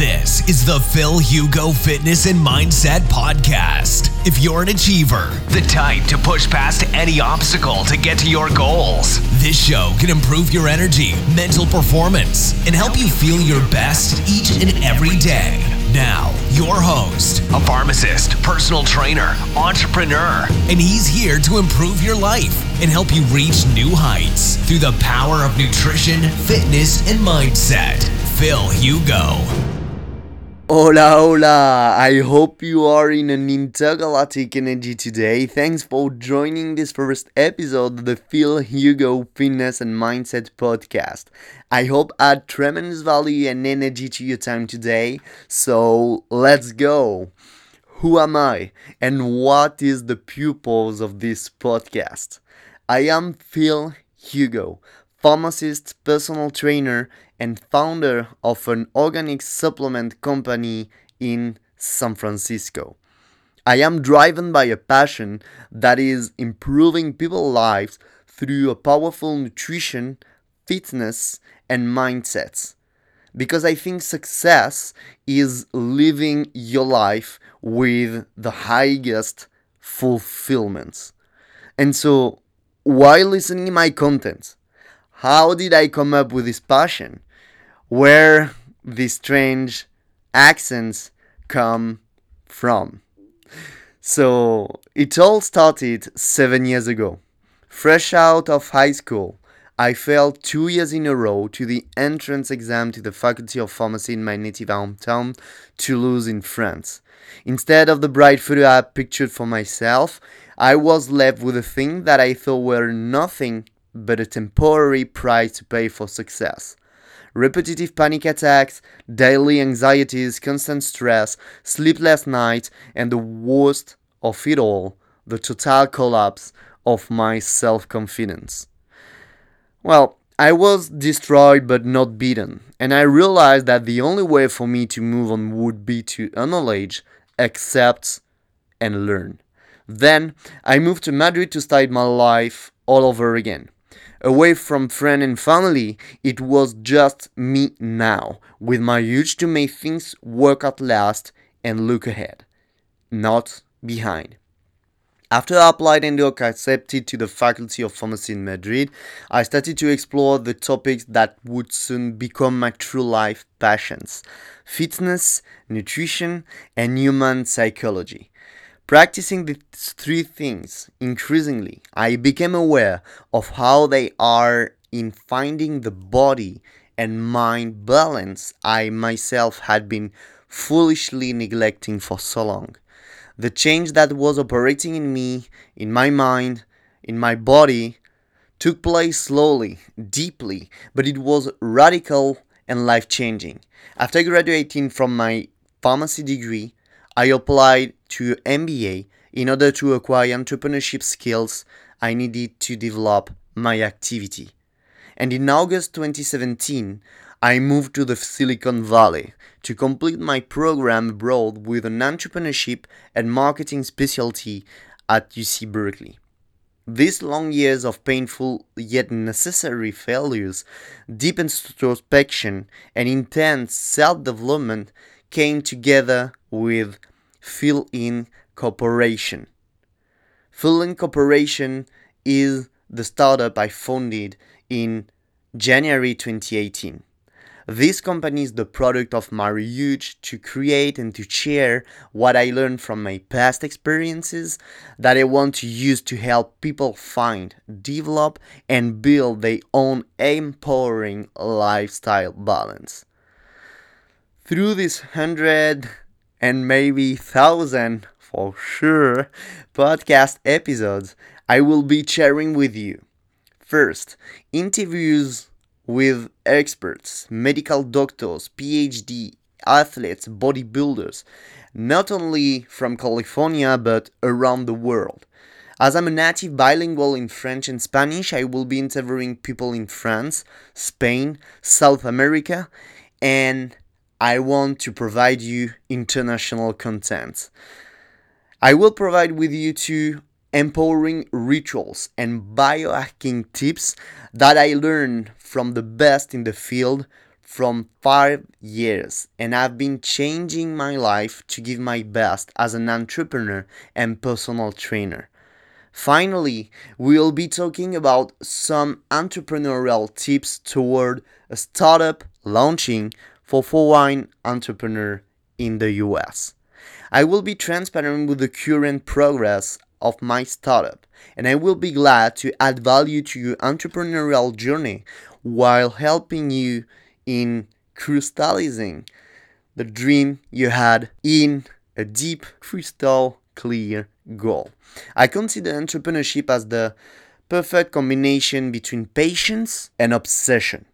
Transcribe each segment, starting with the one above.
This is the Phil Hugo Fitness and Mindset Podcast. If you're an achiever, the type to push past any obstacle to get to your goals, this show can improve your energy, mental performance, and help you feel your best each and every day. Now, your host, a pharmacist, personal trainer, entrepreneur, and he's here to improve your life and help you reach new heights through the power of nutrition, fitness, and mindset. Phil Hugo. Hola, hola! I hope you are in an intergalactic energy today. Thanks for joining this first episode of the Phil Hugo Fitness and Mindset podcast. I hope add tremendous value and energy to your time today. So let's go! Who am I and what is the purpose of this podcast? I am Phil Hugo, pharmacist, personal trainer, and founder of an organic supplement company in San Francisco. I am driven by a passion that is improving people's lives through a powerful nutrition, fitness, and mindsets. Because I think success is living your life with the highest fulfillment. And so, while listening to my content, how did I come up with this passion? Where these strange accents come from. So it all started seven years ago. Fresh out of high school, I failed two years in a row to the entrance exam to the Faculty of Pharmacy in my native hometown, Toulouse, in France. Instead of the bright future I pictured for myself, I was left with a thing that I thought were nothing but a temporary price to pay for success repetitive panic attacks, daily anxieties, constant stress, sleepless nights, and the worst of it all, the total collapse of my self confidence. Well, I was destroyed but not beaten, and I realized that the only way for me to move on would be to acknowledge, accept, and learn. Then I moved to Madrid to start my life all over again away from friend and family, it was just me now, with my urge to make things work at last and look ahead, not behind. After I applied and got accepted to the Faculty of Pharmacy in Madrid, I started to explore the topics that would soon become my true life passions fitness, nutrition, and human psychology. Practicing these three things increasingly, I became aware of how they are in finding the body and mind balance I myself had been foolishly neglecting for so long. The change that was operating in me, in my mind, in my body, took place slowly, deeply, but it was radical and life changing. After graduating from my pharmacy degree, I applied to MBA in order to acquire entrepreneurship skills I needed to develop my activity. And in August 2017, I moved to the Silicon Valley to complete my program abroad with an entrepreneurship and marketing specialty at UC Berkeley. These long years of painful yet necessary failures, deep introspection, and intense self development came together with Fill In Corporation. Fill In Corporation is the startup I founded in January 2018. This company is the product of my urge to create and to share what I learned from my past experiences that I want to use to help people find, develop, and build their own empowering lifestyle balance. Through this hundred and maybe thousand for sure podcast episodes I will be sharing with you. First, interviews with experts, medical doctors, PhD, athletes, bodybuilders, not only from California but around the world. As I'm a native bilingual in French and Spanish, I will be interviewing people in France, Spain, South America, and I want to provide you international content. I will provide with you two empowering rituals and biohacking tips that I learned from the best in the field from five years and I've been changing my life to give my best as an entrepreneur and personal trainer. Finally, we'll be talking about some entrepreneurial tips toward a startup launching for foreign entrepreneur in the US. I will be transparent with the current progress of my startup and I will be glad to add value to your entrepreneurial journey while helping you in crystallizing the dream you had in a deep crystal clear goal. I consider entrepreneurship as the perfect combination between patience and obsession.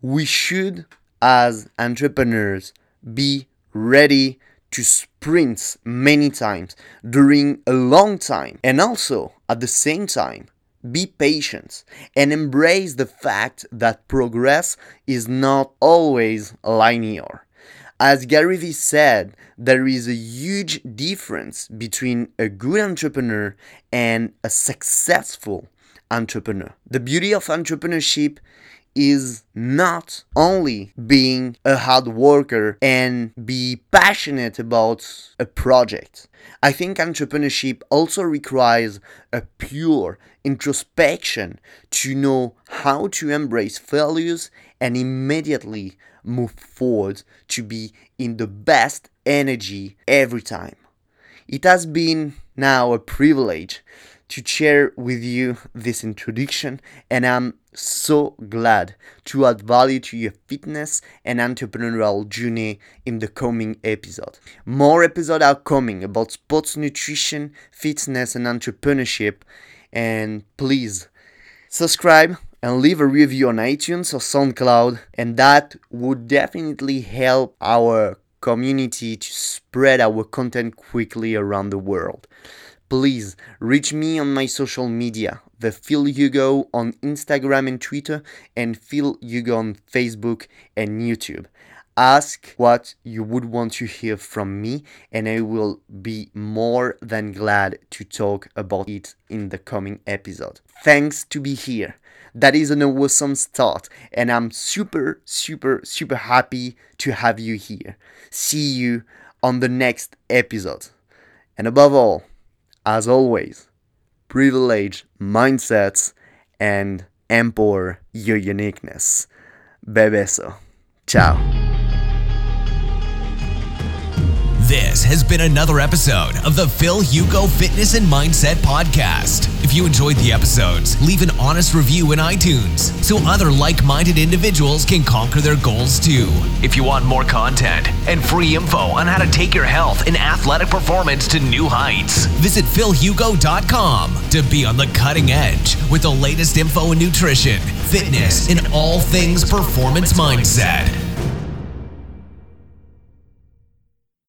We should, as entrepreneurs, be ready to sprint many times during a long time and also at the same time be patient and embrace the fact that progress is not always linear. As Gary Vee said, there is a huge difference between a good entrepreneur and a successful entrepreneur. The beauty of entrepreneurship is not only being a hard worker and be passionate about a project. I think entrepreneurship also requires a pure introspection to know how to embrace failures and immediately move forward to be in the best energy every time. It has been now a privilege to share with you this introduction, and I'm so glad to add value to your fitness and entrepreneurial journey in the coming episode. More episodes are coming about sports nutrition, fitness, and entrepreneurship, and please subscribe and leave a review on iTunes or SoundCloud, and that would definitely help our community to spread our content quickly around the world please reach me on my social media the Phil Hugo on Instagram and Twitter, and Phil Hugo on Facebook and YouTube. Ask what you would want to hear from me, and I will be more than glad to talk about it in the coming episode. Thanks to be here. That is an awesome start, and I'm super, super, super happy to have you here. See you on the next episode. And above all, as always, privilege mindsets and empower your uniqueness. Bebeso. Ciao. This has been another episode of the Phil Hugo Fitness and Mindset Podcast. If you enjoyed the episodes, leave an honest review in iTunes so other like minded individuals can conquer their goals too. If you want more content and free info on how to take your health and athletic performance to new heights, visit philhugo.com to be on the cutting edge with the latest info in nutrition, fitness, and all things performance mindset.